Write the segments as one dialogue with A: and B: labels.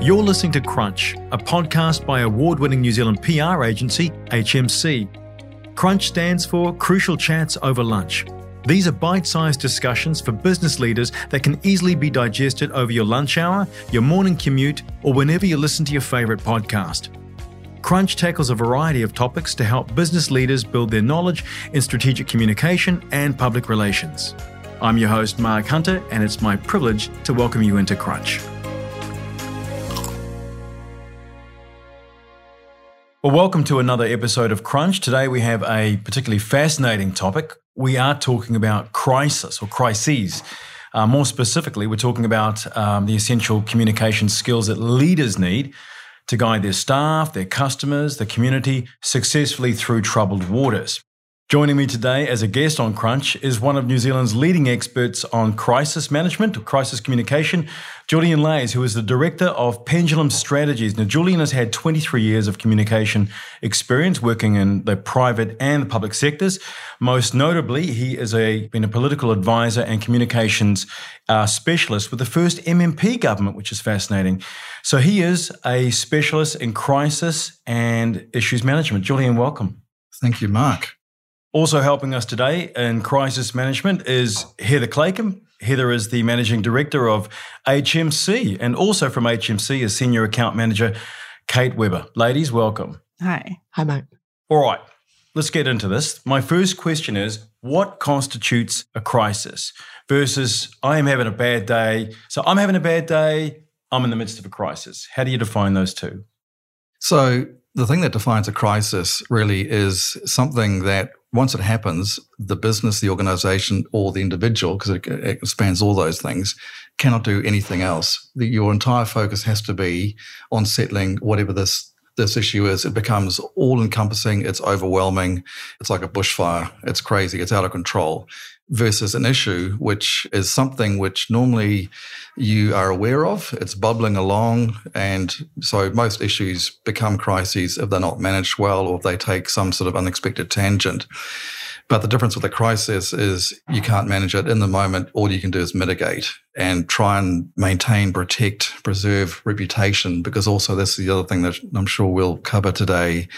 A: You're listening to Crunch, a podcast by award winning New Zealand PR agency HMC. Crunch stands for Crucial Chats Over Lunch. These are bite sized discussions for business leaders that can easily be digested over your lunch hour, your morning commute, or whenever you listen to your favourite podcast. Crunch tackles a variety of topics to help business leaders build their knowledge in strategic communication and public relations. I'm your host, Mark Hunter, and it's my privilege to welcome you into Crunch. Well, welcome to another episode of Crunch. Today we have a particularly fascinating topic. We are talking about crisis or crises. Uh, more specifically, we're talking about um, the essential communication skills that leaders need to guide their staff, their customers, the community successfully through troubled waters. Joining me today as a guest on Crunch is one of New Zealand's leading experts on crisis management, crisis communication, Julien Leys, who is the director of Pendulum Strategies. Now, Julien has had 23 years of communication experience working in the private and public sectors. Most notably, he has a, been a political advisor and communications uh, specialist with the first MMP government, which is fascinating. So he is a specialist in crisis and issues management. Julien, welcome.
B: Thank you, Mark.
A: Also helping us today in crisis management is Heather Claycomb. Heather is the managing director of HMC, and also from HMC is senior account manager Kate Webber. Ladies, welcome.
C: Hi.
D: Hi, mate.
A: All right, let's get into this. My first question is what constitutes a crisis versus I am having a bad day? So I'm having a bad day, I'm in the midst of a crisis. How do you define those two?
B: So, the thing that defines a crisis really is something that once it happens, the business, the organization, or the individual, because it, it spans all those things, cannot do anything else. The, your entire focus has to be on settling whatever this this issue is. It becomes all encompassing. It's overwhelming. It's like a bushfire. It's crazy. It's out of control. Versus an issue, which is something which normally you are aware of. It's bubbling along. And so most issues become crises if they're not managed well or if they take some sort of unexpected tangent. But the difference with a crisis is you can't manage it in the moment. All you can do is mitigate and try and maintain, protect, preserve reputation. Because also, this is the other thing that I'm sure we'll cover today.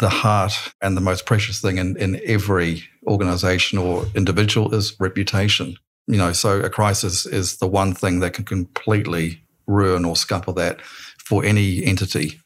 B: The heart and the most precious thing in, in every organization or individual is reputation. You know, so a crisis is the one thing that can completely ruin or scupper that for any entity.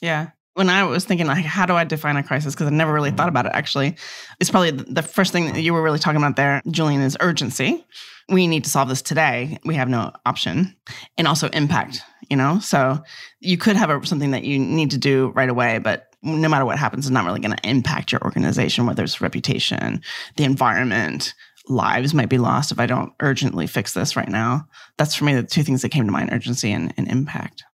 C: Yeah when I was thinking like, how do I define a crisis? Because I never really thought mm-hmm. about it. Actually, it's probably the first thing that you were really talking about there, Julien, is urgency. We need to solve this today. We have no option, and also impact. You know, so you could have a, something that you need to do right away, but no matter what happens, it's not really going to impact your organization, whether it's reputation, the environment, lives might be lost if I don't urgently fix this right now. That's for me the two things that came to mind: urgency and, and impact.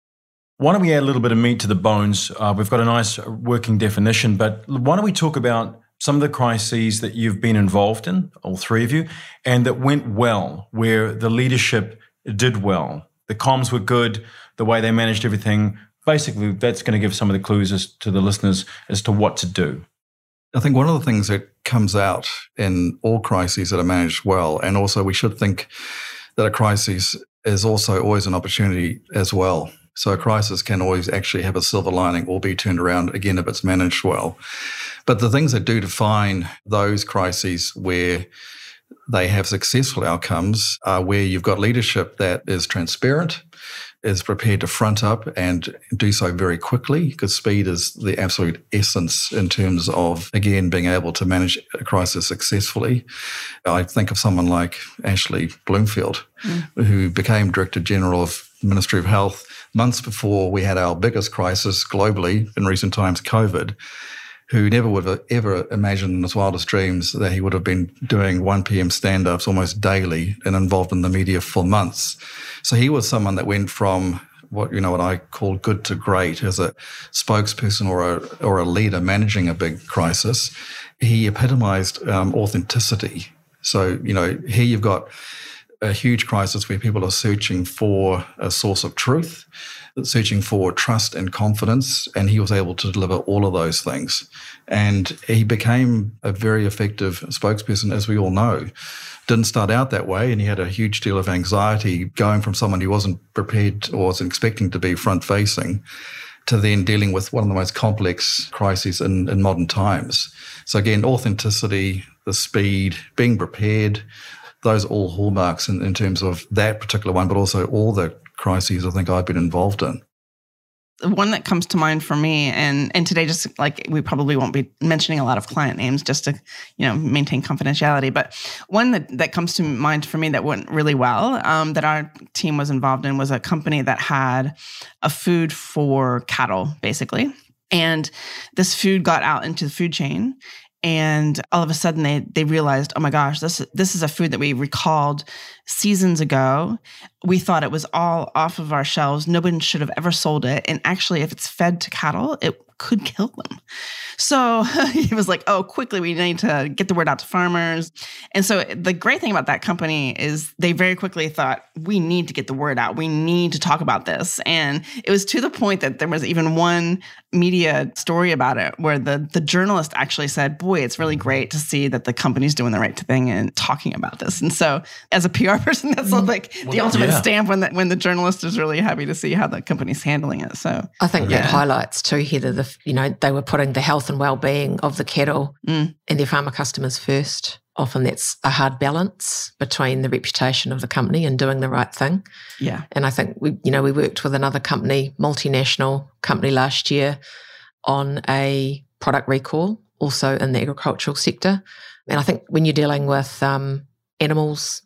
A: Why don't we add a little bit of meat to the bones? Uh, we've got a nice working definition, but why don't we talk about some of the crises that you've been involved in, all three of you, and that went well, where the leadership did well, the comms were good, the way they managed everything. Basically, that's going to give some of the clues as, to the listeners as to what to do.
B: I think one of the things that comes out in all crises that are managed well, and also we should think that a crisis is also always an opportunity as well. So a crisis can always actually have a silver lining or be turned around again if it's managed well. But the things that do define those crises where they have successful outcomes are where you've got leadership that is transparent, is prepared to front up and do so very quickly because speed is the absolute essence in terms of, again, being able to manage a crisis successfully. I think of someone like Ashley Bloomfield, mm. who became Director General of Ministry of Health months before we had our biggest crisis globally in recent times, COVID, who never would have ever imagined in his wildest dreams that he would have been doing 1 p.m. stand ups almost daily and involved in the media for months. So he was someone that went from what you know what I call good to great as a spokesperson or a or a leader managing a big crisis. He epitomized um, authenticity. So you know here you've got a huge crisis where people are searching for a source of truth, searching for trust and confidence. And he was able to deliver all of those things. And he became a very effective spokesperson, as we all know. Didn't start out that way, and he had a huge deal of anxiety going from someone who wasn't prepared or wasn't expecting to be front facing to then dealing with one of the most complex crises in, in modern times. So, again, authenticity, the speed, being prepared, those all hallmarks in, in terms of that particular one, but also all the crises I think I've been involved in.
C: One that comes to mind for me and and today just like we probably won't be mentioning a lot of client names just to you know maintain confidentiality but one that that comes to mind for me that went really well um, that our team was involved in was a company that had a food for cattle basically. And this food got out into the food chain and all of a sudden they they realized oh my gosh this this is a food that we recalled seasons ago we thought it was all off of our shelves. Nobody should have ever sold it. And actually if it's fed to cattle it could kill them. So he was like oh quickly we need to get the word out to farmers. And so the great thing about that company is they very quickly thought we need to get the word out. We need to talk about this. And it was to the point that there was even one media story about it where the the journalist actually said boy it's really great to see that the company's doing the right thing and talking about this. And so as a pr person that's mm-hmm. like well, the ultimate yeah. stamp when the, when the journalist is really happy to see how the company's handling it so
D: i think yeah. that highlights too heather the you know they were putting the health and well-being of the cattle mm. and their farmer customers first often that's a hard balance between the reputation of the company and doing the right thing.
C: Yeah.
D: And I think we, you know, we worked with another company, multinational company last year on a product recall, also in the agricultural sector. And I think when you're dealing with um, animals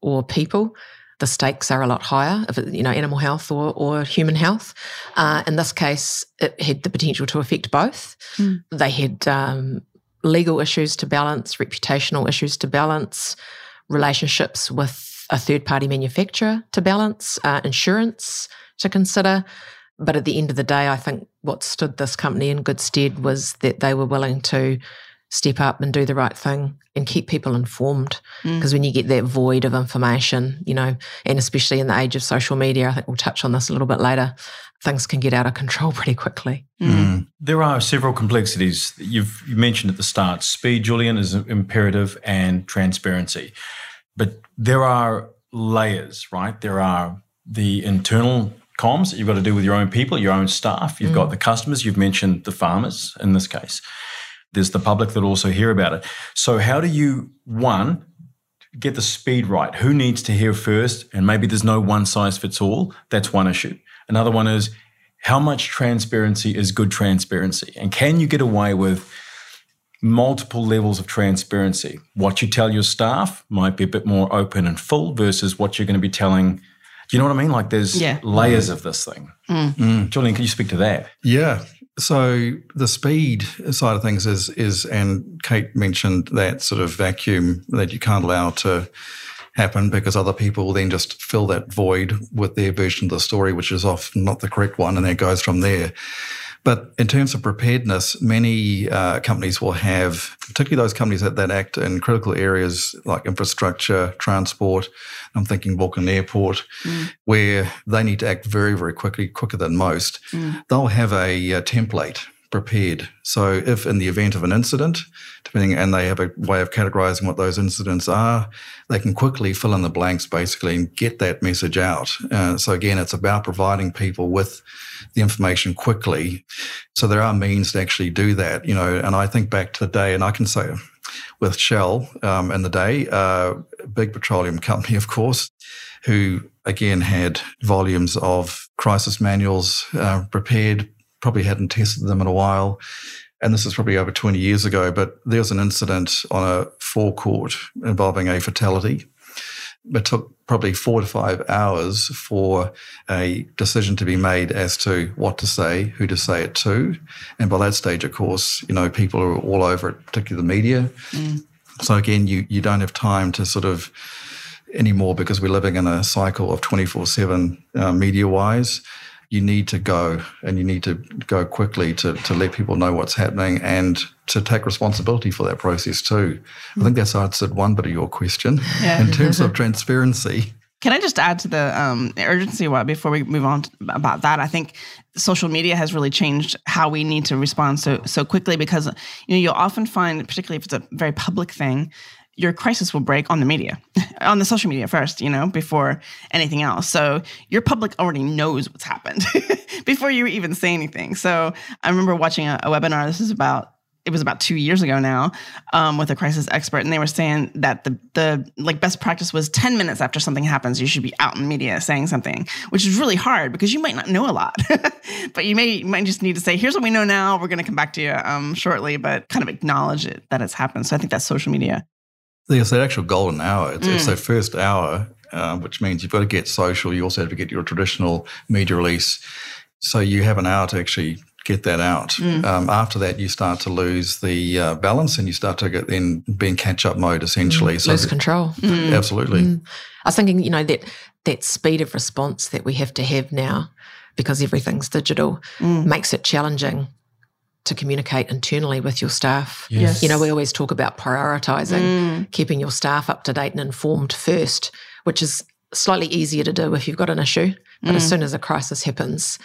D: or people, the stakes are a lot higher, if it, you know, animal health or, or human health. Uh, in this case, it had the potential to affect both. Mm. They had um, legal issues to balance, reputational issues to balance, relationships with a third party manufacturer to balance, uh, insurance to consider. But at the end of the day, I think what stood this company in good stead was that they were willing to step up and do the right thing and keep people informed. Because mm. when you get that void of information, you know, and especially in the age of social media, I think we'll touch on this a little bit later, things can get out of control pretty quickly.
A: Mm. Mm. There are several complexities. You've you mentioned at the start speed, Julien, is imperative and transparency. But there are layers, right? There are the internal comms that you've got to do with your own people, your own staff. You've mm. got the customers. You've mentioned the farmers in this case. There's the public that also hear about it. So, how do you, one, get the speed right? Who needs to hear first? And maybe there's no one size fits all. That's one issue. Another one is how much transparency is good transparency? And can you get away with multiple levels of transparency? What you tell your staff might be a bit more open and full versus what you're going to be telling. Do you know what I mean? Like there's yeah. layers of this thing. Mm. Mm. Julien, can you speak to that?
B: Yeah. So the speed side of things is is and Kate mentioned that sort of vacuum that you can't allow to happen because other people will then just fill that void with their version of the story, which is often not the correct one, and it goes from there. But in terms of preparedness, many uh, companies will have, particularly those companies that, that act in critical areas like infrastructure, transport. I'm thinking Auckland Airport, mm. where they need to act very, very quickly, quicker than most. Mm. They'll have a, a template prepared. So if in the event of an incident, depending, and they have a way of categorizing what those incidents are, they can quickly fill in the blanks basically and get that message out. Uh, so again, it's about providing people with the information quickly. So there are means to actually do that, you know, and I think back to the day, and I can say with Shell um, in the day, uh, big petroleum company, of course, who again had volumes of crisis manuals uh, prepared probably hadn't tested them in a while. And this is probably over 20 years ago, but there was an incident on a forecourt involving a fatality. It took probably four to five hours for a decision to be made as to what to say, who to say it to. And by that stage, of course, you know, people are all over it, particularly the media. Mm. So again, you, you don't have time to sort of anymore because we're living in a cycle of 24 uh, 7 media wise you need to go and you need to go quickly to, to let people know what's happening and to take responsibility for that process too. I think that's answered one bit of your question.
C: Yeah.
B: In terms of transparency,
C: Can I just add to the um, urgency one before we move on to, about that? I think social media has really changed how we need to respond so so quickly because you know you'll often find, particularly if it's a very public thing, your crisis will break on the media, on the social media first, you know, before anything else. So your public already knows what's happened before you even say anything. So I remember watching a, a webinar. This is about it was about two years ago now um, with a crisis expert and they were saying that the the like best practice was 10 minutes after something happens you should be out in media saying something which is really hard because you might not know a lot but you may you might just need to say here's what we know now we're going to come back to you um, shortly but kind of acknowledge it that it's happened so i think that's social media
B: there's that actual golden hour. It's,
C: Mm.
B: it's that first hour, uh, which means you've got to get social. You also have to get your traditional media release. So you have an hour to actually get that out.
C: Mm.
B: Um, after that, you start to lose the uh, balance and you start to get in be in catch up mode essentially. so
D: Lose control.
B: absolutely.
D: Mm. I was thinking, you know, that that speed of response that we have to have now, because everything's digital,
C: Mm.
D: makes it challenging to communicate internally with your staff.
C: Yes.
D: You know, we always talk about prioritizing,
C: Mm.
D: keeping your staff up to date and informed first, which is slightly easier to do if you've got an issue. But as
C: Mm.
D: soon as a crisis happens,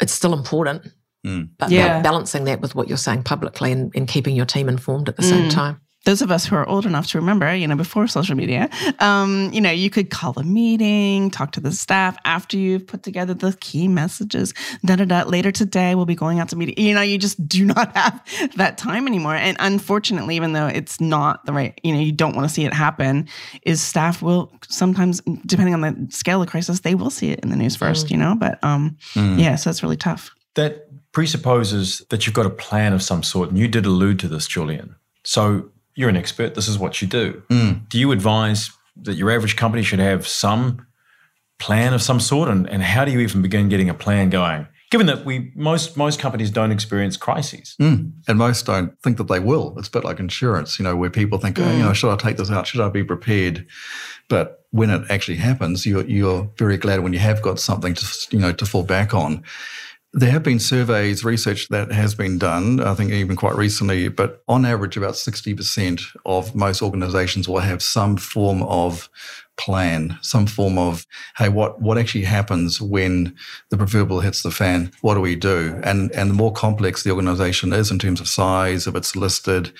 D: it's still important.
B: Mm.
D: But
C: Yeah.
D: balancing that with what you're saying publicly and, and keeping your team informed at the same
C: Mm.
D: time.
C: Those of us who are old enough to remember, you know, before social media, um, you know, you could call a meeting, talk to the staff after you've put together the key messages. Da da da. Later today, we'll be going out to meeting. You know, you just do not have that time anymore. And unfortunately, even though it's not the right, you know, you don't want to see it happen, is staff will sometimes, depending on the scale of crisis, they will see it in the news first. You know, but um,
B: Mm.
C: yeah, so it's really tough.
A: That presupposes that you've got a plan of some sort, and you did allude to this, Julien. So you're an expert. This is what you do.
B: Mm.
A: Do you advise that your average company should have some plan of some sort, and, and how do you even begin getting a plan going? Given that we most most companies don't experience crises.
B: Mm. And most don't think that they will. It's a bit like insurance, you know, where people think, oh, you know, should I take this out? Should I be prepared? But when it actually happens, you're, you're very glad when you have got something to, you know, to fall back on. There have been surveys, research that has been done, I think even quite recently, but on average, about 60% of most organizations will have some form of plan, some form of, hey, what, what actually happens when the proverbial hits the fan? What do we do? And, and the more complex the organization is in terms of size, if it's listed,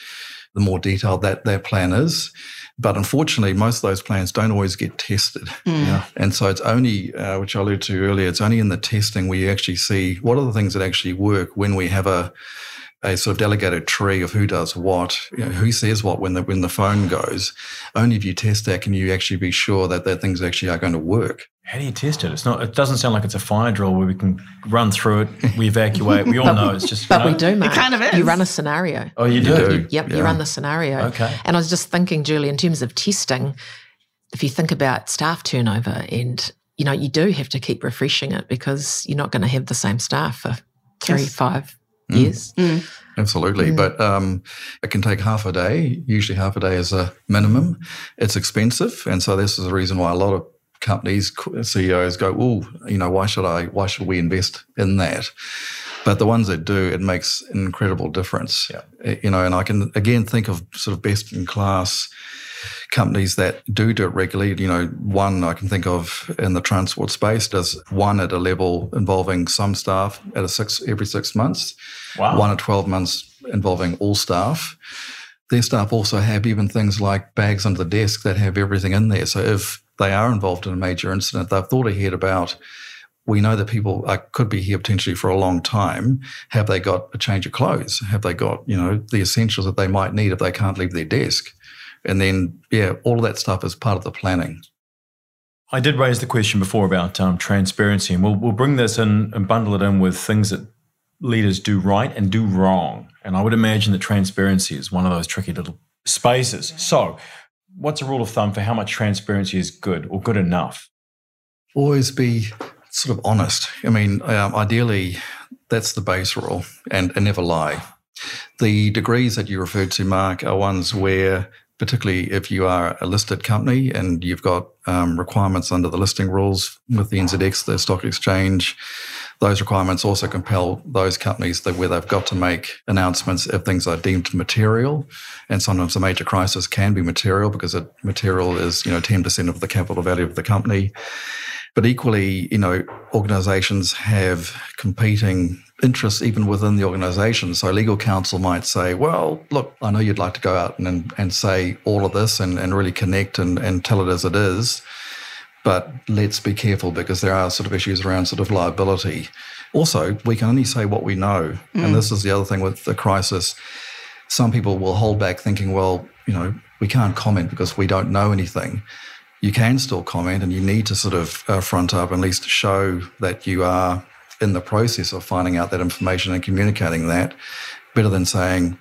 B: the more detailed that, that plan is. But unfortunately, most of those plans don't always get tested.
A: Yeah.
B: And so it's only, uh, which I alluded to earlier, it's only in the testing where you actually see what are the things that actually work when we have a, a sort of delegated tree of who does what, you know, who says what when the when the phone goes. Only if you test that can you actually be sure that that things actually are going to work.
A: How do you test it? It's not. It doesn't sound like it's a fire drill where we can run through it, we evacuate. We all know it's just. you
D: But we
A: know-
D: do, Mark.
C: kind of
D: You run a scenario.
A: Oh, you
B: You
A: do.
B: do.
D: Yep, you run the scenario.
A: Okay.
D: And I was just thinking, Julie, in terms of testing, if you think about staff turnover and you know, you do have to keep refreshing it because you're not going to have the same staff for three,
C: Yes.
D: five
B: Mm.
D: years.
B: Absolutely.
D: Mm.
B: But um, it can take half a day. Usually, half a day is a minimum. It's expensive. And so, this is the reason why a lot of companies, CEOs go, oh, you know, why should I, why should we invest in that? But the ones that do, it makes an incredible difference.
A: Yeah.
B: Uh, You know, and I can again think of sort of best in class companies that do do it regularly. You know, one I can think of in the transport space does one at a level involving some staff at a six every six months
A: Wow.
B: one or 12 months involving all staff. Their staff also have even things like bags under the desk that have everything in there. So if they are involved in a major incident, they've thought ahead about, we know that people are, could be here potentially for a long time. Have they got a change of clothes? Have they got, you know, the essentials that they might need if they can't leave their desk? And then, yeah, all of that stuff is part of the planning.
A: I did raise the question before about um, transparency, and we'll we'll bring this in and bundle it in with things that leaders do right and do wrong. And I would imagine that transparency is one of those tricky little spaces. So, what's a rule of thumb for how much transparency is good or good enough?
B: always be sort of honest. I mean, um, ideally, that's the base rule, and, and never lie. The degrees that you referred to, Mark, are ones where, particularly if you are a listed company and you've got um, requirements under the listing rules with the NZX, the stock exchange, those requirements also compel those companies that where they've got to make announcements if things are deemed material. And sometimes a major crisis can be material because it, material is, you know, 10% of the capital value of the company. But equally, you know, organizations have competing interests even within the organization. So legal counsel might say, well, look, I know you'd like to go out and, and say all of this and, and really connect and, and tell it as it is. But let's be careful because there are sort of issues around sort of liability. Also, we can only say what we know. Mm. And this is the other thing with the crisis. Some people will hold back thinking, well, you know, we can't comment because we don't know anything. You can still comment and you need to sort of uh, front up and at least show that you are in the process of finding out that information and communicating that better than saying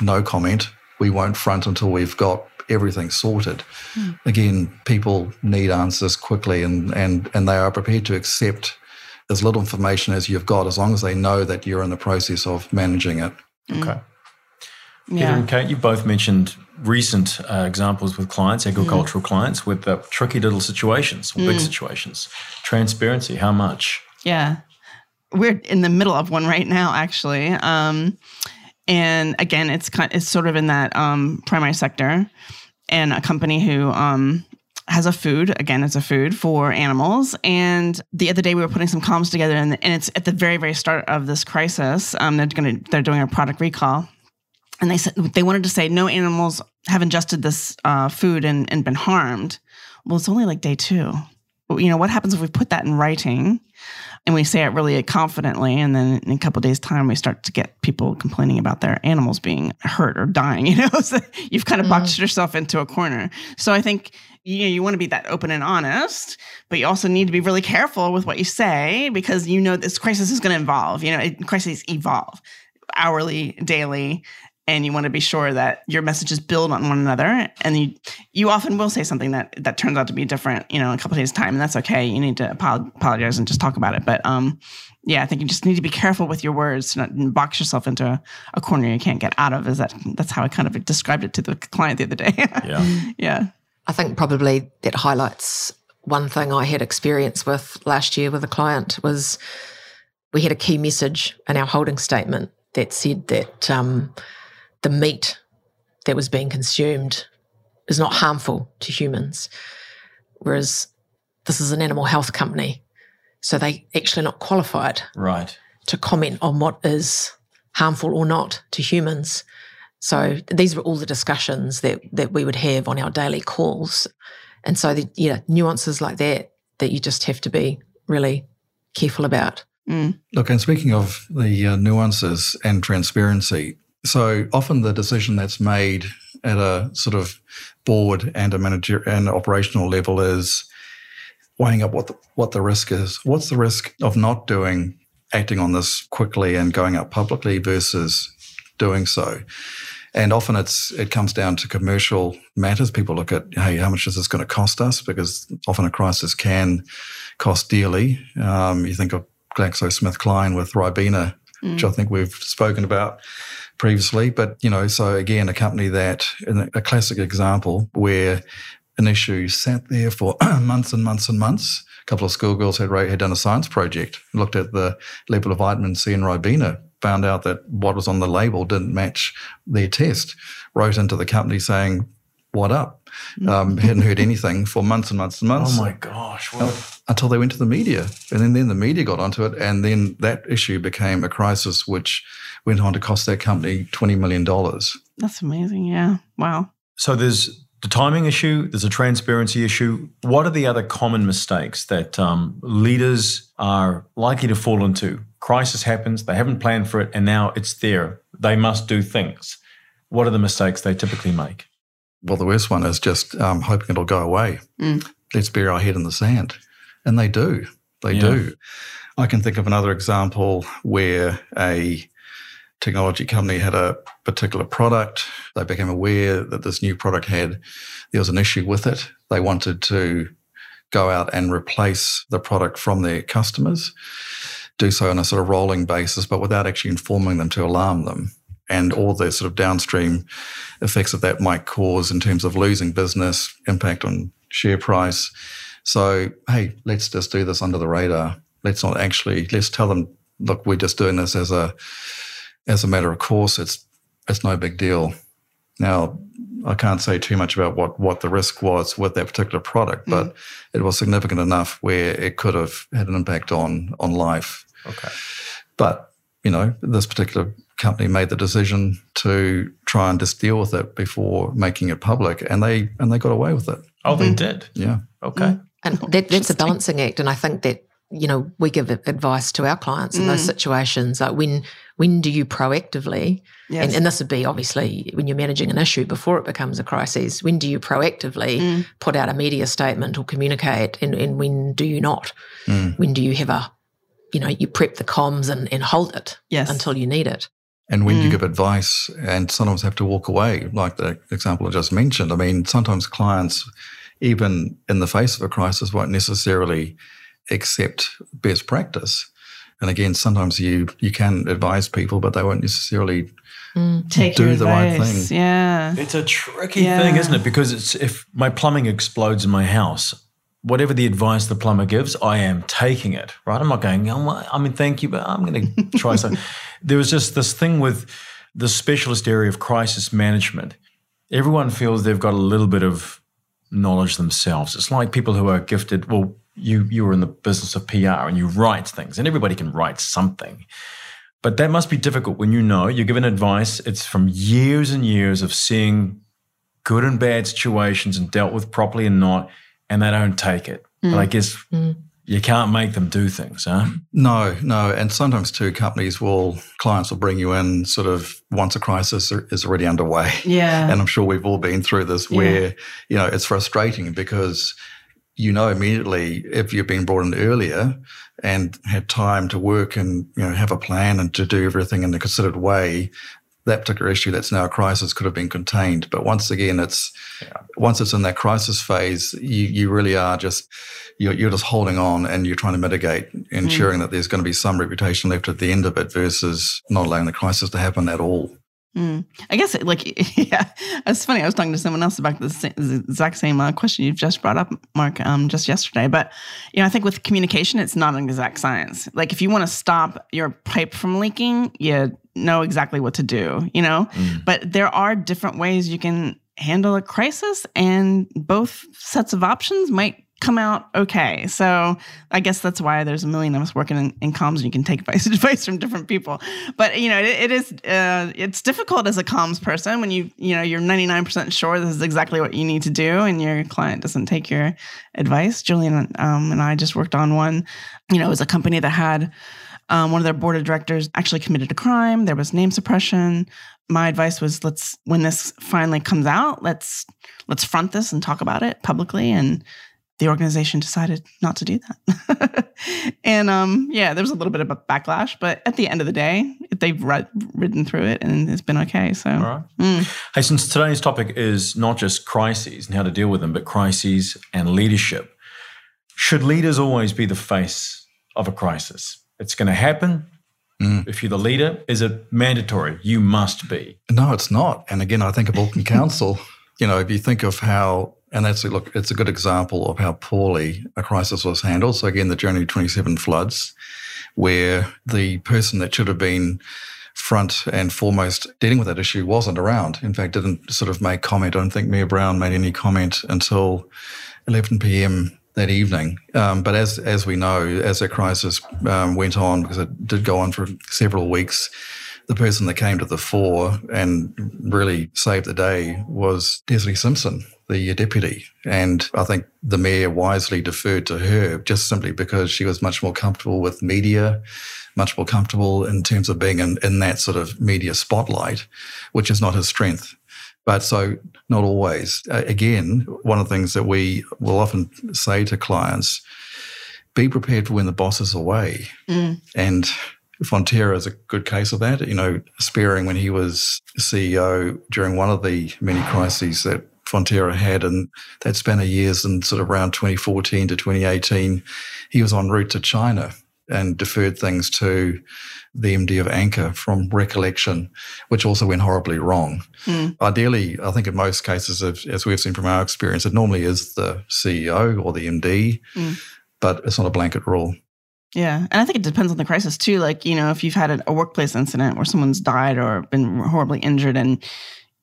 B: no comment. We won't front until we've got everything sorted. Mm. Again, people need answers quickly and, and, and they are prepared to accept as little information as you've got as long as they know that you're in the process of managing it.
A: Hmm. Okay. Yeah. Peter and Kate, you both mentioned recent uh, examples with clients, agricultural mm. clients, with uh, tricky little situations or mm. big hmm. situations. Transparency, how much?
C: Yeah. We're in the middle of one right now, actually. Um, and again, it's kind, it's sort of in that um, primary sector. And a company who um, has a food again it's a food for animals. And the other day we were putting some comms together and, and it's at the very very start of this crisis um, they're to they're doing a product recall. And they said they wanted to say no animals have ingested this uh, food and, and been harmed. Well it's only like day two. You know what happens if we put that in writing and we say it really confidently and then in a couple days time we start to get people complaining about their animals being hurt or dying you know so you've kind of mm. boxed yourself into a corner so i think you know you want to be that open and honest but you also need to be really careful with what you say because you know this crisis is going to evolve you know crises evolve hourly daily and you want to be sure that your messages build on one another and you you often will say something that that turns out to be different you know in a couple days time and that's okay. You need to apologize and just talk about it. But um yeah i think you just need to be careful with your words to not box yourself into a, a corner you can't get out of is that that's how i kind of described it to the client the other day.
A: Yeah.
C: Yeah.
D: I think probably that highlights one thing i had experience with last year with a client was we had a key message in our holding statement that said that um, the meat that was being consumed is not harmful to humans. Whereas this is an animal health company. So they actually not qualified
A: right.
D: to comment on what is harmful or not to humans. So these were all the discussions that that we would have on our daily calls. And so the yeah, nuances like that that you just have to be really careful about.
B: Mm. Look, and speaking of the uh, nuances and transparency, so often the decision that's made at a sort of board and a manager and operational level is weighing up what the, what the risk is. What's the risk of not doing acting on this quickly and going out publicly versus doing so? And often it's it comes down to commercial matters. People look at, hey, how much is this going to cost us? Because often a crisis can cost dearly. Um, you think of GlaxoSmithKline with Ribena, mm. which I think we've spoken about previously. But, you know, so again, a company that, a classic example where an issue sat there for months and months and months. A couple of schoolgirls had, had done a science project, looked at the level of vitamin C in Ribena, found out that what was on the label didn't match their test, wrote into the company saying, what up? Um, hadn't heard anything for months and months and months.
A: Oh my gosh.
B: What? Until they went to the media. And then, then the media got onto it. And then that issue became a crisis, which went on to cost that company $20 million.
C: That's amazing. Yeah. Wow.
A: So there's the timing issue, there's a transparency issue. What are the other common mistakes that um, leaders are likely to fall into? Crisis happens, they haven't planned for it, and now it's there. They must do things. What are the mistakes they typically make?
B: Well, the worst one is just um, hoping it'll go away. Mm. Let's bury our head in the sand. And they do. They yeah. do. I can think of another example where a technology company had a particular product. They became aware that this new product had, there was an issue with it. They wanted to go out and replace the product from their customers, do so on a sort of rolling basis, but without actually informing them to alarm them. And all the sort of downstream effects that that might cause in terms of losing business, impact on share price. So, hey, let's just do this under the radar. let's not actually let's tell them, look, we're just doing this as a as a matter of course. It's it's no big deal. Now, I can't say too much about what what the risk was with that particular product, but mm. it was significant enough where it could have had an impact on on life.
A: Okay.
B: But you know, this particular company made the decision to try and just deal with it before making it public, and they and they got away with it.
A: Oh, they mm. did.
B: Yeah.
A: Okay. Mm.
D: And that, that's a balancing act, and I think that you know we give advice to our clients in mm. those situations. Like when when do you proactively, yes. and, and, this would be obviously when you're managing an issue before it becomes a crisis. When do you proactively mm. put out a media statement or communicate, and, and when do you not?
B: Mm.
D: When do you have a you know, you prep the comms and, and hold it
C: yes.
D: until you need it.
B: And when mm. you give advice and sometimes have to walk away, like the example I just mentioned, I mean, sometimes clients, even in the face of a crisis, won't necessarily accept best practice. And again, sometimes you you can advise people, but they won't necessarily
C: mm. Take
B: do
C: the
B: right thing.
C: Yeah,
A: it's a tricky yeah. thing, isn't it? Because it's if my plumbing explodes in my house, whatever the advice the plumber gives, I am taking it, right? I'm not going, oh, I mean, thank you, but I'm going to try something. there was just this thing with the specialist area of crisis management. Everyone feels they've got a little bit of knowledge themselves. It's like people who are gifted, well, you you were in the business of PR and you write things, and everybody can write something. But that must be difficult when you know you're given advice. It's from years and years of seeing good and bad situations and dealt with properly and not and they don't take it. Mm. But I guess mm. you can't make them do things, huh?
B: No, no. And sometimes too, companies will, clients will bring you in sort of once a crisis is already underway.
C: Yeah.
B: And I'm sure we've all been through this where, yeah. you know, it's frustrating because you know immediately if you've been brought in earlier and had time to work and you know have a plan and to do everything in a considered way that particular issue that's now a crisis could have been contained. But once again, it's yeah. once it's in that crisis phase, you, you really are just you're, you're just holding on and you're trying to mitigate, ensuring mm. that there's going to be some reputation left at the end of it versus not allowing the crisis to happen at all.
C: Mm. I guess, it, like, yeah, it's funny. I was talking to someone else about the exact same uh, question you've just brought up, Mark, um, just yesterday. But, you know, I think with communication, it's not an exact science. Like, if you want to stop your pipe from leaking, you know exactly what to do, you know? Mm. But there are different ways you can handle a crisis, and both sets of options might come out okay. So I guess that's why there's a million of us working in, in comms and you can take advice, advice from different people. But you know, it, it is uh, it's difficult as a comms person when you you know you're 99% sure this is exactly what you need to do and your client doesn't take your advice. Julien um, and I just worked on one. You know, it was a company that had um, one of their board of directors actually committed a crime. There was name suppression. My advice was let's when this finally comes out, let's let's front this and talk about it publicly and the organization decided not to do that. and um, yeah, there was a little bit of a backlash, but at the end of the day, they've read, ridden through it and it's been okay. So,
A: mm. hey, since today's topic is not just crises and how to deal with them, but crises and leadership, should leaders always be the face of a crisis? It's going to happen. Mm. If you're the leader, is it mandatory? You must be.
B: No, it's not. And again, I think of Auckland Council. You know, if you think of how and that's look, it's a good example of how poorly a crisis was handled. So again, the January 27 floods, where the person that should have been front and foremost dealing with that issue wasn't around. In fact, didn't sort of make comment. I don't think Mayor Brown made any comment until 11 p.m. that evening. Um, but as as we know, as that crisis um, went on, because it did go on for several weeks, the person that came to the fore and really saved the day was Desley Simpson, the deputy. And I think the mayor wisely deferred to her just simply because she was much more comfortable with media, much more comfortable in terms of being in, in that sort of media spotlight, which is not his strength. But so, not always. Again, one of the things that we will often say to clients be prepared for when the boss is away.
C: Mm.
B: And Fonterra is a good case of that. You know, Spierings when he was CEO during one of the many crises that Fonterra had and that span of years and sort of around 2014 to 2018, he was en route to China and deferred things to the MD of Anchor from recollection, which also went horribly wrong.
C: Mm.
B: Ideally, I think in most cases, as we've seen from our experience, it normally is the CEO or the MD,
C: mm.
B: but it's not a blanket rule.
C: Yeah. And I think it depends on the crisis too. Like, you know, if you've had a, a workplace incident where someone's died or been horribly injured and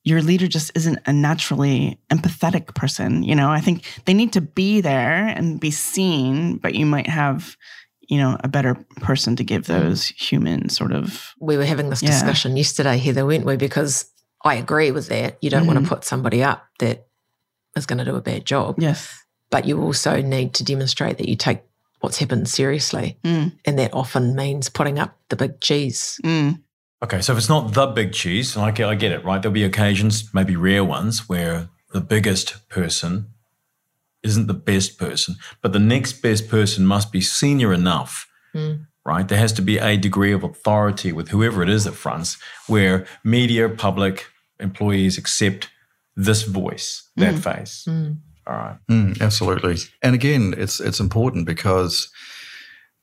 C: your leader just isn't a naturally empathetic person, you know, I think they need to be there and be seen, but you might have, you know, a better person to give those human sort of.
D: We were having this
C: Yeah.
D: discussion yesterday, Heather, weren't we? Because I agree with that. You don't want
C: Mhm.
D: to put somebody up that is going to do a bad job,
C: Yes.
D: but you also need to demonstrate that you take what's happened seriously.
C: Mm,
D: And that often means putting up the big cheese.
C: mm,
A: Okay, so if it's not the big cheese, and I get, I get it, right? There'll be occasions, maybe rare ones, where the biggest person isn't the best person, but the next best person must be senior enough,
D: Mm.
A: right? There has to be a degree of authority with whoever it is that fronts, where media, public, employees accept this voice, that face.
D: Mm.
A: All right.
B: Mm, absolutely. And again, it's it's important because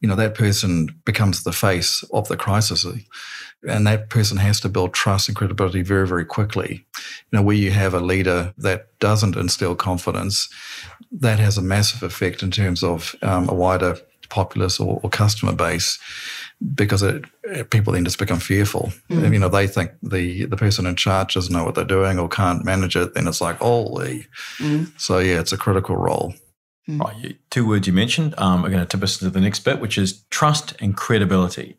B: you know that person becomes the face of the crisis, and that person has to build trust and credibility very very quickly. You know, where you have a leader that doesn't instill confidence, that has a massive effect in terms of um, a wider populace or, or customer base. Because it, people then just become fearful. You know, they think the the person in charge doesn't know what they're doing or can't manage it. Then it's like, holy.
C: mm.
B: So yeah, it's a critical role.
A: Right. Two words you mentioned um, are going to tip us into the next bit, which is trust and credibility.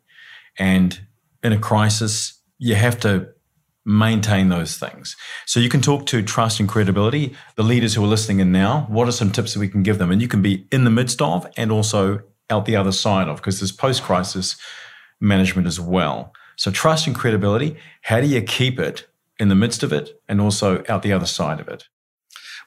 A: And in a crisis, you have to maintain those things. So you can talk to trust and credibility. The leaders who are listening in now, what are some tips that we can give them? And you can be in the midst of and also out the other side of, because there's post crisis management as well. So trust and credibility, how do you keep it in the midst of it and also out the other side of it?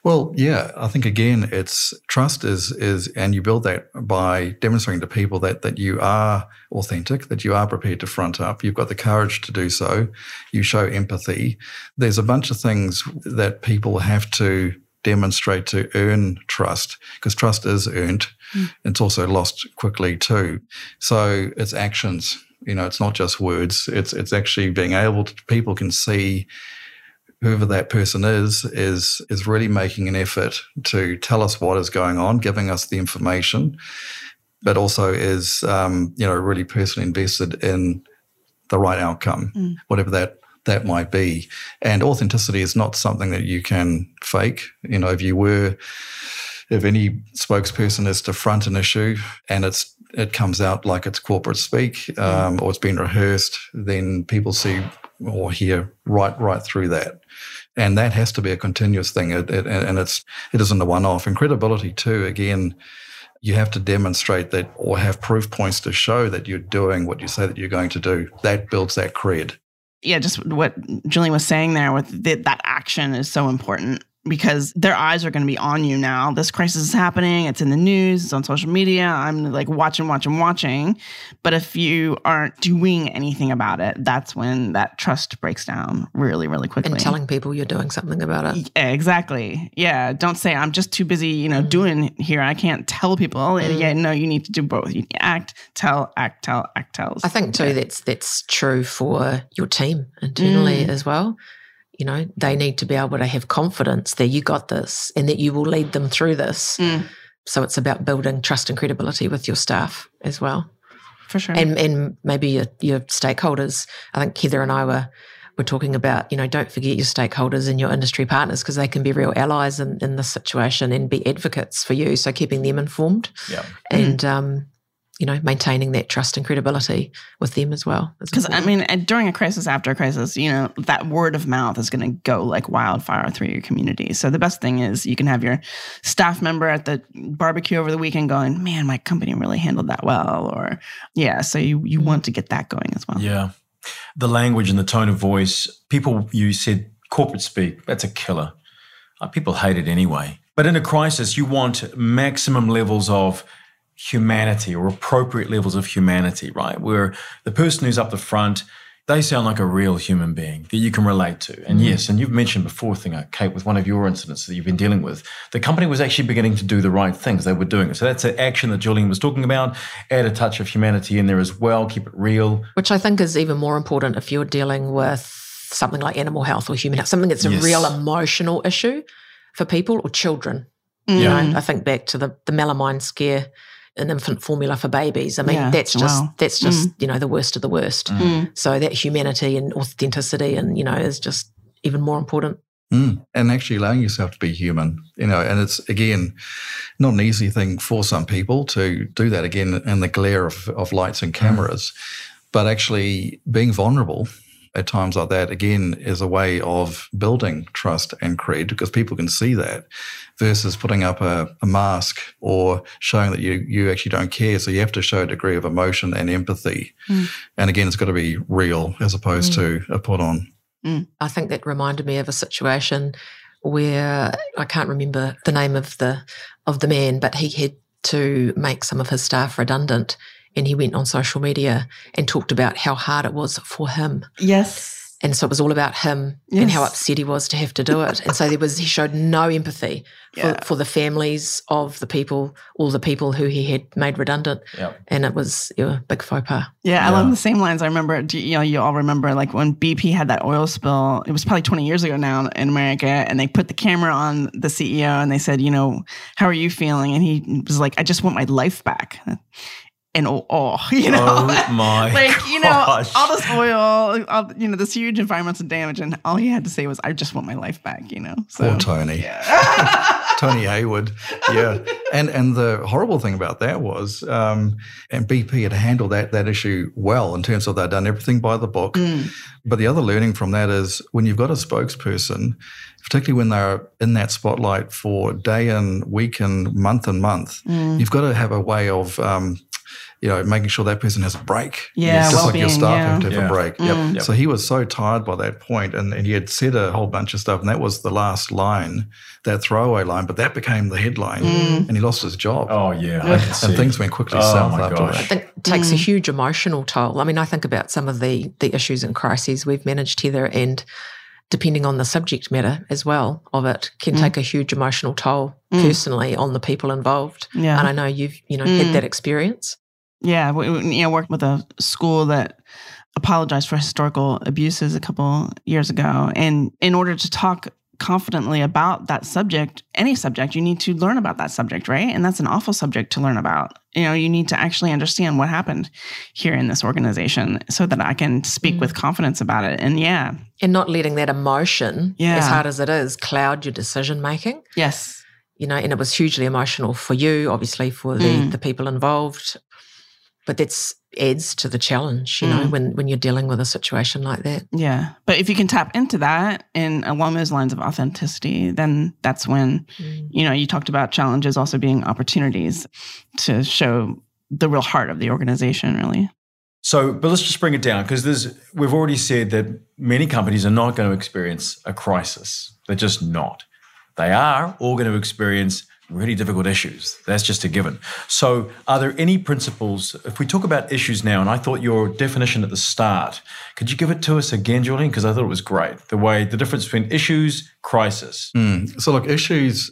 B: Well, yeah, I think again, it's trust is is, and you build that by demonstrating to people that that you are authentic, that you are prepared to front up, you've got the courage to do so, you show empathy. There's a bunch of things that people have to demonstrate to earn trust because trust is earned. Hmm. It's also lost quickly too. So it's actions. You know, it's not just words. It's it's actually being able to people can see whoever that person is is is really making an effort to tell us what is going on, giving us the information, but also is um, you know really personally invested in the right outcome,
C: Mm.
B: whatever that that might be. And authenticity is not something that you can fake. You know, if you were if any spokesperson is to front an issue and it's it comes out like it's corporate speak um, or it's been rehearsed, then people see or hear right right through that, and that has to be a continuous thing. It, it, and it's it isn't a one off. And credibility too. Again, you have to demonstrate that or have proof points to show that you're doing what you say that you're going to do. That builds that cred.
C: yeah, just what Julien was saying there with the, that action is so important because their eyes are going to be on you now. This crisis is happening. It's in the news. It's on social media. I'm like watching, watching, watching. But if you aren't doing anything about it, that's when that trust breaks down really, really quickly.
D: And telling people you're doing something about it.
C: Yeah, exactly. Yeah. Don't say I'm just too busy, you know, doing here. I can't tell people. Yeah, no, you need to do both. You need to act, tell, act, tell, act, tells.
D: I think too that's that's true for your team internally
C: Mm.
D: as well. You know, they need to be able to have confidence that you got this and that you will lead them through this.
C: Mm.
D: So it's about building trust and credibility with your staff as well.
C: for sure.
D: And and maybe your, your stakeholders. I think Heather and I were were talking about, you know, don't forget your stakeholders and your industry partners because they can be real allies in, in this situation and be advocates for you. So keeping them informed
A: Yeah.
D: and um, you know, maintaining that trust and credibility with them as well.
C: Because I mean, during a crisis, after a crisis, you know, that word of mouth is going to go like wildfire through your community. So the best thing is you can have your staff member at the barbecue over the weekend going, "Man, my company really handled that well," or yeah. So you you want to get that going as well.
A: Yeah. The language and the tone of voice, people, you said corporate speak, that's a killer. Uh, people hate it anyway. But in a crisis, you want maximum levels of humanity or appropriate levels of humanity, right? Where the person who's up the front, they sound like a real human being that you can relate to. And yes, and you've mentioned before, thing, uh, Kate, with one of your incidents that you've been dealing with, the company was actually beginning to do the right things. They were doing it. So that's an action that Julien was talking about. Add a touch of humanity in there as well. Keep it real.
D: which I think is even more important if you're dealing with something like animal health or human health, something that's a
A: Yes.
D: real emotional issue for people or children.
C: Mm.
D: You
A: Yeah.
D: know, I think back to the, the melamine scare an infant formula for babies. I mean,
C: Yeah,
D: that's just
C: wow.
D: that's just you know the worst of the worst.
C: Mm.
D: So that humanity and authenticity and you know is just even more important.
B: Mm. And actually allowing yourself to be human, you know, and it's again not an easy thing for some people to do that again in the glare of, of lights and cameras, but actually being vulnerable at times like that again is a way of building trust and cred because people can see that versus putting up a, a mask or showing that you you actually don't care. So you have to show a degree of emotion and empathy.
C: Mm.
B: and again it's got to be real as opposed to a put on.
D: I think that reminded me of a situation where I can't remember the name of the of the man, but he had to make some of his staff redundant, and he went on social media and talked about how hard it was for him.
C: Yes.
D: And so it was all about him and how upset he was to have to do it. And so there was he showed no empathy for,
C: Yeah.
D: for the families of the people, all the people who he had made redundant.
A: Yeah.
D: And it was yeah, a big faux pas.
C: Yeah,
A: Yeah.
C: along the same lines, I remember you know, you all remember like when BP had that oil spill, it was probably 20 years ago now in America, and they put the camera on the CEO and they said, you know, how are you feeling? And he was like, I just want my life back. And oh, oh you know,
A: Oh my
C: like, you know, all this oil, all, you know, this huge environmental damage, and all he had to say was, I just want my life back, you know? So,
B: poor tony Tony Hayward, yeah, and and the horrible thing about that was, um, and BP had handled that that issue well in terms of they'd done everything by the book.
C: Mm.
B: But the other learning from that is when you've got a spokesperson, particularly when they're in that spotlight for day and week and month and month,
C: Mm.
B: you've got to have a way of. Um, you know, making sure that person has a break.
C: Yeah,
B: just like your staff
C: yeah.
B: have to have
A: Yeah.
B: a break.
C: Mm.
A: Yep.
B: So he was so tired by that point, and, and he had said a whole bunch of stuff, and that was the last line, that throwaway line, but that became the headline,
C: Mm.
B: and he lost his job.
A: Oh yeah, I
B: and things went quickly
A: Oh,
B: south after
A: gosh.
D: I
B: that.
D: think it takes a
C: Mm.
D: huge emotional toll. I mean, I think about some of the the issues and crises we've managed here, and depending on the subject matter as well of it, can
C: Mm.
D: take a huge emotional toll
C: Mm.
D: personally on the people involved.
C: Yeah.
D: And I know you've you know
C: Mm.
D: had that experience.
C: Yeah, we, you know, worked with a school that apologized for historical abuses a couple years ago, and in order to talk confidently about that subject, any subject, you need to learn about that subject, right? And that's an awful subject to learn about. You know, you need to actually understand what happened here in this organization so that I can speak
D: Mm.
C: with confidence about it. And yeah,
D: And not letting that emotion,
C: Yeah.
D: as hard as it is, cloud your decision making.
C: yes,
D: You know, and it was hugely emotional for you, obviously for the,
C: Mm.
D: the people involved. But that's adds to the challenge, you know,
C: Mm.
D: when when you're dealing with a situation like that.
C: yeah. But if you can tap into that and along those lines of authenticity, then that's when
D: Mm.
C: you know, you talked about challenges also being opportunities to show the real heart of the organization, really.
A: So, but let's just bring it down because there's we've already said that many companies are not going to experience a crisis. They're just not. They are all going to experience really difficult issues. That's just a given. So, are there any principles? If we talk about issues now, and I thought your definition at the start, could you give it to us again, Julien? Because I thought it was great. The way the difference between issues, crisis.
B: Mm. So, look, issues.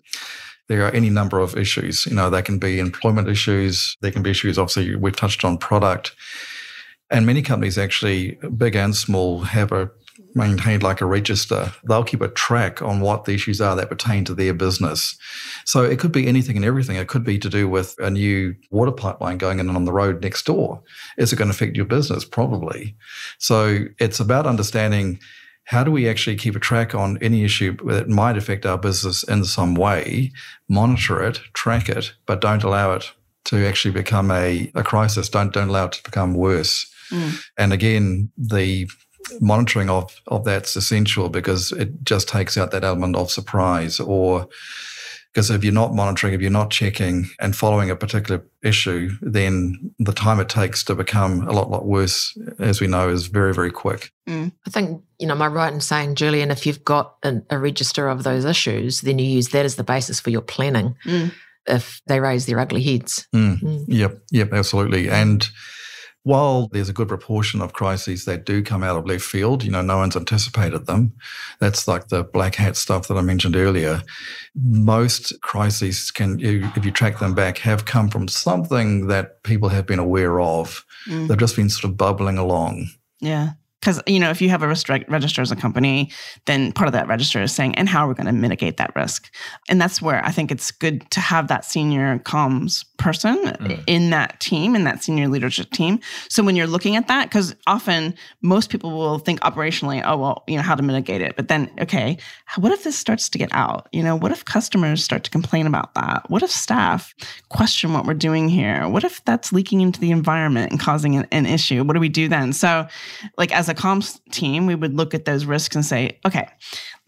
B: There are any number of issues. You know, they can be employment issues. There can be issues. Obviously, we've touched on product, and many companies, actually, big and small, have a maintained like a register. They'll keep a track on what the issues are that pertain to their business. So it could be anything and everything. It could be to do with a new water pipeline going in on the road next door. Is it going to affect your business? Probably. So it's about understanding how do we actually keep a track on any issue that might affect our business in some way, monitor it, track it, but don't allow it to actually become a, a crisis. Don't don't allow it to become worse.
C: Mm.
B: And again, the monitoring of, of that's essential because it just takes out that element of surprise or because if you're not monitoring, if you're not checking and following a particular issue, then the time it takes to become a lot, lot worse, as we know, is very, very quick.
D: I think, you know, am I right in saying, Julien, if you've got an, a register of those issues, then you use that as the basis for your planning
C: Mm.
D: if they raise their ugly heads.
B: Mm.
D: Mm.
B: Yep, yep, absolutely. And while there's a good proportion of crises that do come out of left field, you know, no one's anticipated them. That's like the black hat stuff that I mentioned earlier. Most crises can, if you track them back, have come from something that people have been aware of.
C: Mm.
B: They've just been sort of bubbling along.
C: Yeah. Because, you know, if you have a risk register as a company, then part of that register is saying, and how are we going to mitigate that risk? And that's where I think it's good to have that senior comms person mm. in that team, in that senior leadership team. So when you're looking at that, because often most people will think operationally, oh, well, you know, how to mitigate it. But then, okay, what if this starts to get out? You know, what if customers start to complain about that? What if staff question what we're doing here? What if that's leaking into the environment and causing an, an issue? What do we do then? So, like, as a comms team, we would look at those risks and say, okay,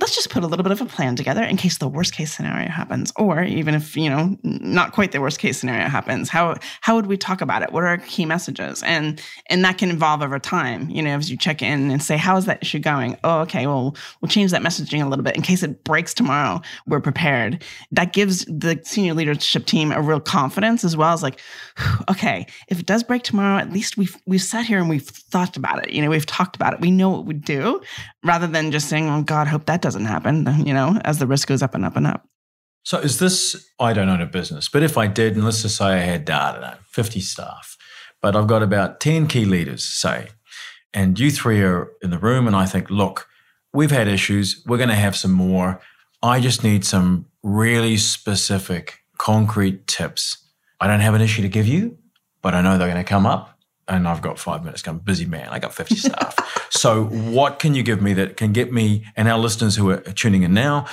C: let's just put a little bit of a plan together in case the worst case scenario happens or even if you know not quite the worst case scenario happens how how would we talk about it? What are our key messages? And and that can evolve over time you know as you check in and say how is that issue going? Oh okay well we'll change that messaging a little bit in case it breaks tomorrow. We're prepared. That gives the senior leadership team a real confidence as well as like okay if it does break tomorrow at least we've we've sat here and we've thought about it. You know we've talked about it. We know what we do rather than just saying oh god hope that doesn't happen, you know, as the risk goes up and up and up.
A: So is this, I don't own a business, but if I did, and let's just say I had, I don't know, 50 staff, but I've got about 10 key leaders, say, and you three are in the room, and I think, look, we've had issues. We're going to have some more. I just need some really specific, concrete tips. I don't have an issue to give you, but I know they're going to come up and I've got five minutes. I'm busy man. I got 50 staff. so what can you give me that can get me and our listeners who are tuning in now,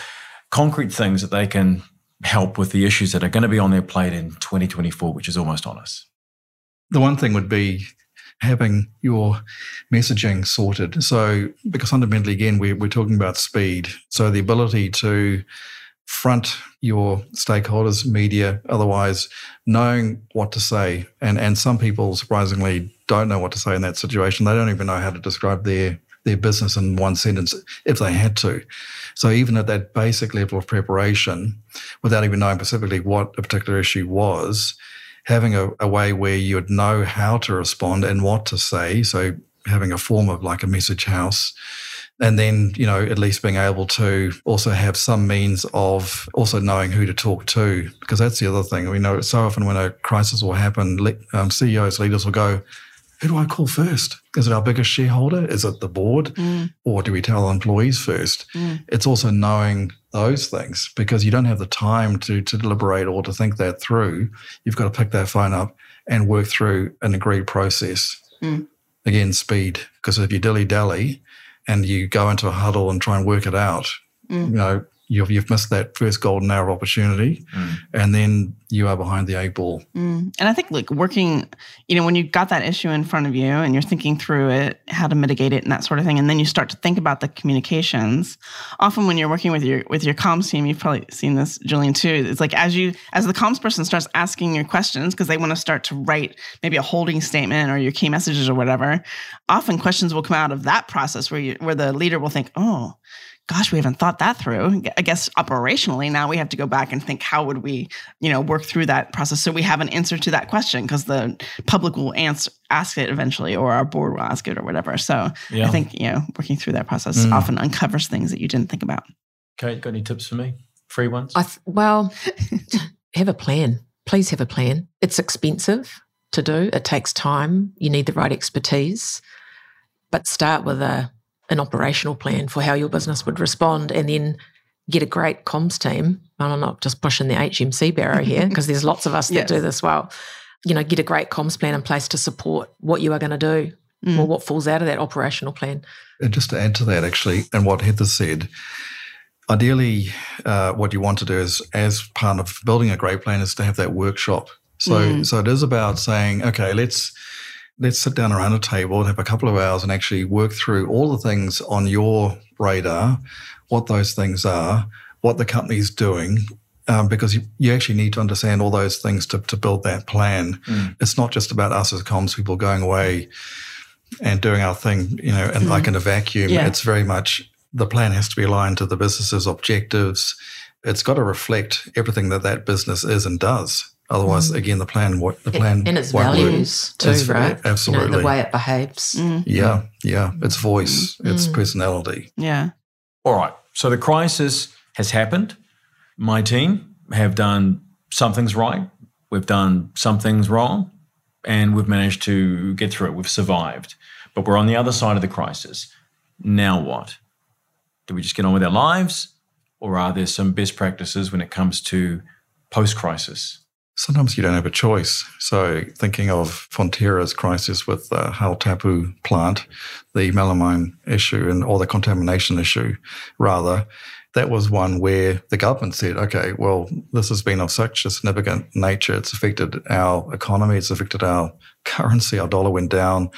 A: concrete things that they can help with the issues that are going to be on their plate in 2024, which is almost on us?
B: The one thing would be having your messaging sorted. So, because fundamentally, again, we're, we're talking about speed. So, the ability to front your stakeholders, media, otherwise, knowing what to say. And and some people surprisingly don't know what to say in that situation. They don't even know how to describe their their business in one sentence if they had to. So even at that basic level of preparation, without even knowing specifically what a particular issue was, having a, a way where you'd know how to respond and what to say. So having a form of like a message house and then you know at least being able to also have some means of also knowing who to talk to because that's the other thing. We know so often when a crisis will happen um, ceos leaders will go who do i call first? Is it our biggest shareholder? Is it the board? Mm. or do we tell employees first? Mm. it's also knowing those things because you don't have the time to to deliberate or to think that through. You've got to pick that phone up and work through an agreed process. Mm. again speed because if you dilly dally and you go into a huddle and try and work it out, mm. you know, you've, you've missed that first golden hour opportunity mm. and then you are behind the eight ball
C: mm. and i think like working you know when you've got that issue in front of you and you're thinking through it how to mitigate it and that sort of thing and then you start to think about the communications often when you're working with your with your comms team you've probably seen this Julien too it's like as you as the comms person starts asking your questions because they want to start to write maybe a holding statement or your key messages or whatever often questions will come out of that process where you where the leader will think oh gosh, we haven't thought that through. I guess operationally now we have to go back and think how would we, you know, work through that process so we have an answer to that question because the public will answer ask it eventually or our board will ask it or whatever. So yeah. I think, you know, working through that process mm. often uncovers things that you didn't think about.
A: Kate, got any tips for me? Free ones?
D: Th- well, have a plan. Please have a plan. It's expensive to do. It takes time. You need the right expertise. But start with a an operational plan for how your business would respond and then get a great comms team. And I'm not just pushing the HMC barrow here because there's lots of us that yes. do this well. You know, get a great comms plan in place to support what you are going to do mm. or what falls out of that operational plan.
B: And just to add to that, actually, and what Heather said, ideally, uh, what you want to do is, as part of building a great plan, is to have that workshop. So, mm. so it is about saying, okay, let's let's sit down around a table and have a couple of hours and actually work through all the things on your radar, what those things are, what the company's doing, um, because you, you, actually need to understand all those things to, to build that plan. Mm. It's not just about us as comms people going away and doing our thing, you know, and mm. like in a vacuum. Yeah. It's very much the plan has to be aligned to the business's objectives. It's got to reflect everything that that business is and does. Otherwise, mm. again, the plan what the plan
D: and its values work. too,
B: it's,
D: right?
B: Absolutely,
D: you know, the way it behaves.
B: Mm. Yeah, yeah, its voice, mm. its personality.
C: Yeah.
A: All right. So the crisis has happened. My team have done some things right. We've done some things wrong, and we've managed to get through it. We've survived. but we're on the other side of the crisis. Now what? Do we just get on with our lives? Or are there some best practices when it comes to post crisis?
B: Sometimes you don't have a choice. So, thinking of Fonterra's crisis with the Hautapu plant, the melamine issue, and or the contamination issue, rather, that was one where the government said, okay, well, this has been of such a significant nature. It's affected our economy, it's affected our currency, our dollar went down.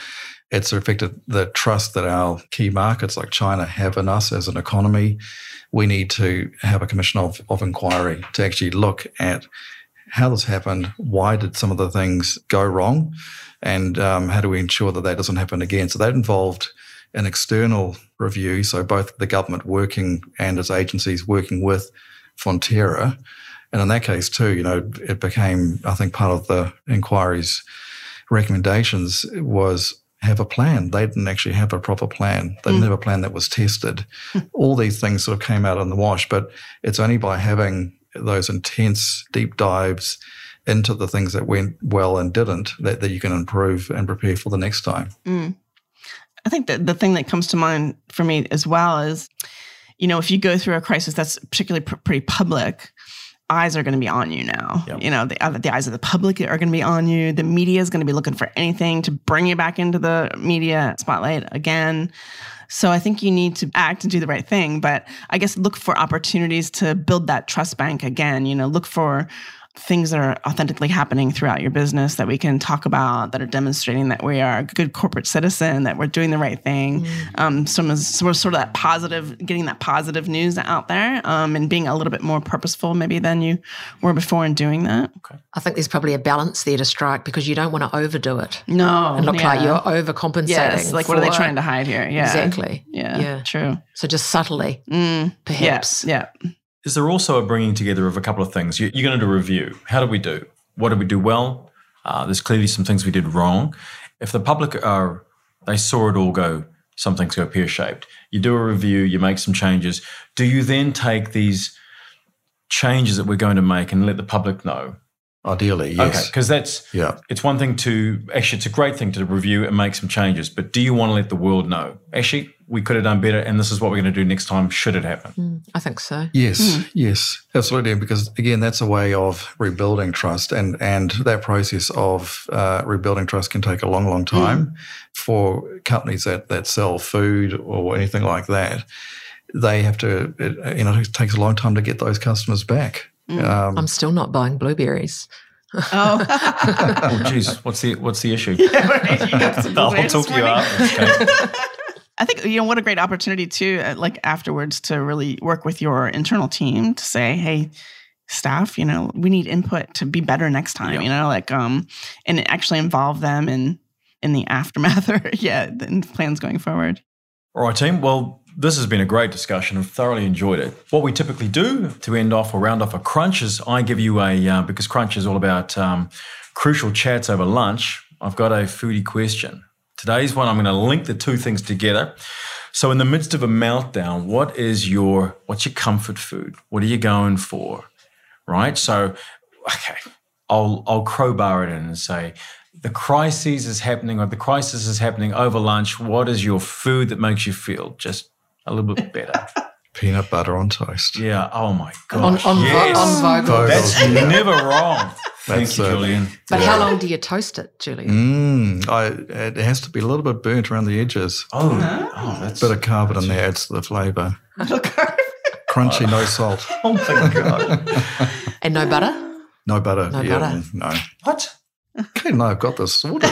B: It's affected the trust that our key markets like China have in us as an economy. We need to have a commission of, of inquiry to actually look at how this happened, why did some of the things go wrong, and um, how do we ensure that that doesn't happen again. So that involved an external review, so both the government working and its agencies working with Fonterra. And in that case, too, you know, it became, I think, part of the inquiry's recommendations was have a plan. They didn't actually have a proper plan. They didn't have a plan that was tested. All these things sort of came out in the wash, but it's only by having those intense deep dives into the things that went well and didn't that, that you can improve and prepare for the next time.
C: Mm. I think that the thing that comes to mind for me as well is, you know, if you go through a crisis that's particularly pr- pretty public, eyes are going to be on you now.
A: Yep.
C: You know, the, the eyes of the public are going to be on you. The media is going to be looking for anything to bring you back into the media spotlight again. So I think you need to act and do the right thing, but I guess look for opportunities to build that trust bank again. You know, look for things that are authentically happening throughout your business that we can talk about that are demonstrating that we are a good corporate citizen, that we're doing the right thing. Um, some is sort of, sort of that positive, getting that positive news out there um, and being a little bit more purposeful maybe than you were before in doing that. Okay.
D: I think there's probably a balance there to strike because you don't want to overdo it
C: No.
D: and look
C: yeah.
D: like you're overcompensating.
C: Yes, like what are they trying to hide here? Yeah.
D: Exactly.
C: Yeah.
D: Yeah.
C: True.
D: So just subtly,
C: Mm,
D: perhaps.
C: Yeah. yeah.
A: Is there also a bringing together of a couple of things? You- You're going to do a review. How did we do? What did we do well? Uh, there's clearly some things we did wrong. If the public are, they saw it all go, some things go pear shaped. You do a review, you make some changes. Do you then take these changes that we're going to make and let the public know?
B: Ideally, yes.
A: Okay, because that's
B: Yeah.
A: it's one thing to actually it's a great thing to review and make some changes, but do you want to let the world know? Actually, we could have done better, and this is what we're going to do next time. Should it happen?
D: Mm, I think so.
B: Yes, yes, absolutely. Because again, that's a way of rebuilding trust, and and that process of uh, rebuilding trust can take a long, long time for companies that that sell food or anything like that. They have to, it, you know, it takes a long time to get those customers back. Um,
D: I'm still not buying blueberries.
C: Oh.
A: Oh, geez, what's the what's the issue?
C: Yeah, right. You got some
A: I'll talk you
C: morning?
A: after. Okay.
C: I think you know what a great opportunity too, uh, like afterwards to really work with your internal team to say, hey, staff, you know, we need input to be better next time.
A: Yeah.
C: You know, like um, and actually involve them in in the aftermath or yeah, in plans going forward.
A: All right, team. Well, this has been a great discussion. I've thoroughly enjoyed it. What we typically do to end off or round off a crunch is I give you a uh, because crunch is all about um, crucial chats over lunch. I've got a foodie question. Today's one, I'm going to link the two things together. So, in the midst of a meltdown, what is your what's your comfort food? What are you going for? Right. So, okay, I'll I'll crowbar it in and say the crisis is happening or the crisis is happening over lunch. What is your food that makes you feel just a little bit better?
B: peanut butter on toast.
A: yeah. Oh my
D: On, on, vo-
A: yes.
D: on Vogel.
A: That's never wrong. Thank you, Julien.
D: But how long do you toast it, Julien?
B: Mm, I, it has to be a little bit burnt around the edges.
A: Oh, oh, that's
B: bit of carbon in there adds to the flavour. Crunchy, no salt,
A: oh my god.
D: And no butter?
B: no butter.
D: No
B: yeah,
D: butter.
B: No.
A: what?
B: Okay, no, I've got this sorted.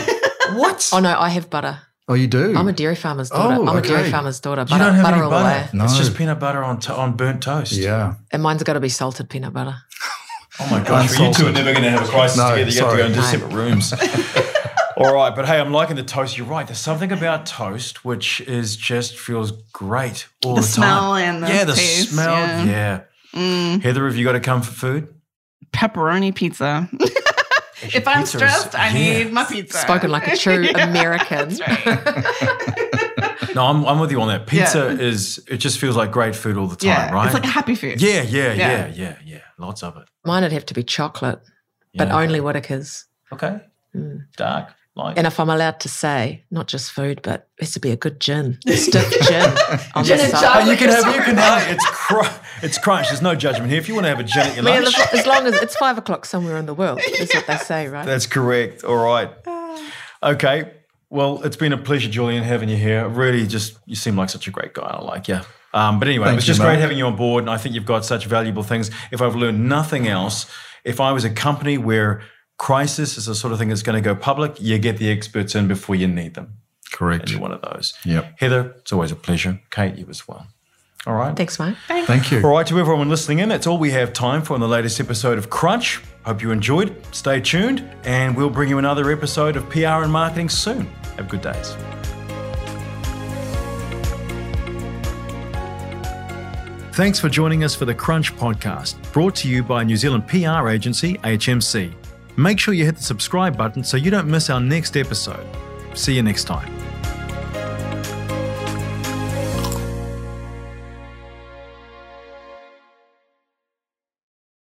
A: What?
D: Oh, no, I have butter.
B: Oh, you do?
D: I'm a dairy farmer's daughter.
B: Oh,
D: I'm a dairy farmer's daughter.
A: you
D: Butter,
A: don't have
D: butter
A: any
D: all the way.
A: butter.
B: No.
A: It's just peanut butter on to- on burnt toast.
B: Yeah.
D: And mine's got to be salted peanut butter.
A: Oh my gosh, well, you two are never going to have a crisis
B: No,
A: together. You have to go into
D: sorry.
A: separate rooms. All right, but hey, I'm liking the toast. You're right. There's something about toast which is just feels great all
C: The
A: the,
C: smell
A: time.
C: and the
A: yeah, the
C: taste,
A: smell.
C: yeah.
A: Yeah.
C: Mm,
A: Heather, have you got a comfort food?
C: pepperoni pizza. if I'm
A: Pizza
C: stressed, I
A: yeah.
C: need my pizza.
D: Spoken like a true
C: Yeah,
D: American.
C: that's right.
A: No, I'm, I'm with you on that. Pizza
C: Yeah.
A: is it just feels like great food all the time,
C: yeah,
A: right?
C: it's like a happy food.
A: yeah, yeah,
C: Yeah.
A: yeah, yeah, yeah. Lots of it.
D: Mine would have to be chocolate, but
A: Yeah.
D: only Whittaker's.
A: Okay.
D: Mm.
A: Dark. Like,
D: And if I'm allowed to say, not just food, but it has to be a good gin, stiff gin on
C: Gin
D: the
C: and
D: side.
A: Oh, you can have, you can have, it's cr- it's crunch. There's no judgment here. If you want to have a gin at your lunch,
D: as, as long as it's five o'clock somewhere in the world, is what they say, right?
A: that's correct. All right. Okay. Well, it's been a pleasure, Julien, having you here. Really, just you seem like such a great guy. I like you. Um, but anyway, it was
B: you,
A: just great having you on board, and I think you've got such valuable things. If I've learned nothing else, if I was a company where crisis is the sort of thing that's going to go public, you get the experts in before you need them.
B: Correct.
A: And you're one of those.
B: Yep.
A: Heather, it's always a pleasure. Kate, you as well. All right.
D: Thanks, mate.
B: Thank you.
A: All right, to everyone listening in, that's all we have time for in the latest episode of Crunch. Hope you enjoyed. Stay tuned, and we'll bring you another episode of PR and Marketing soon. Have good days. Thanks for joining us for the Crunch podcast, brought to you by New Zealand PR agency HMC. Make sure you hit the subscribe button so you don't miss our next episode. See you next time.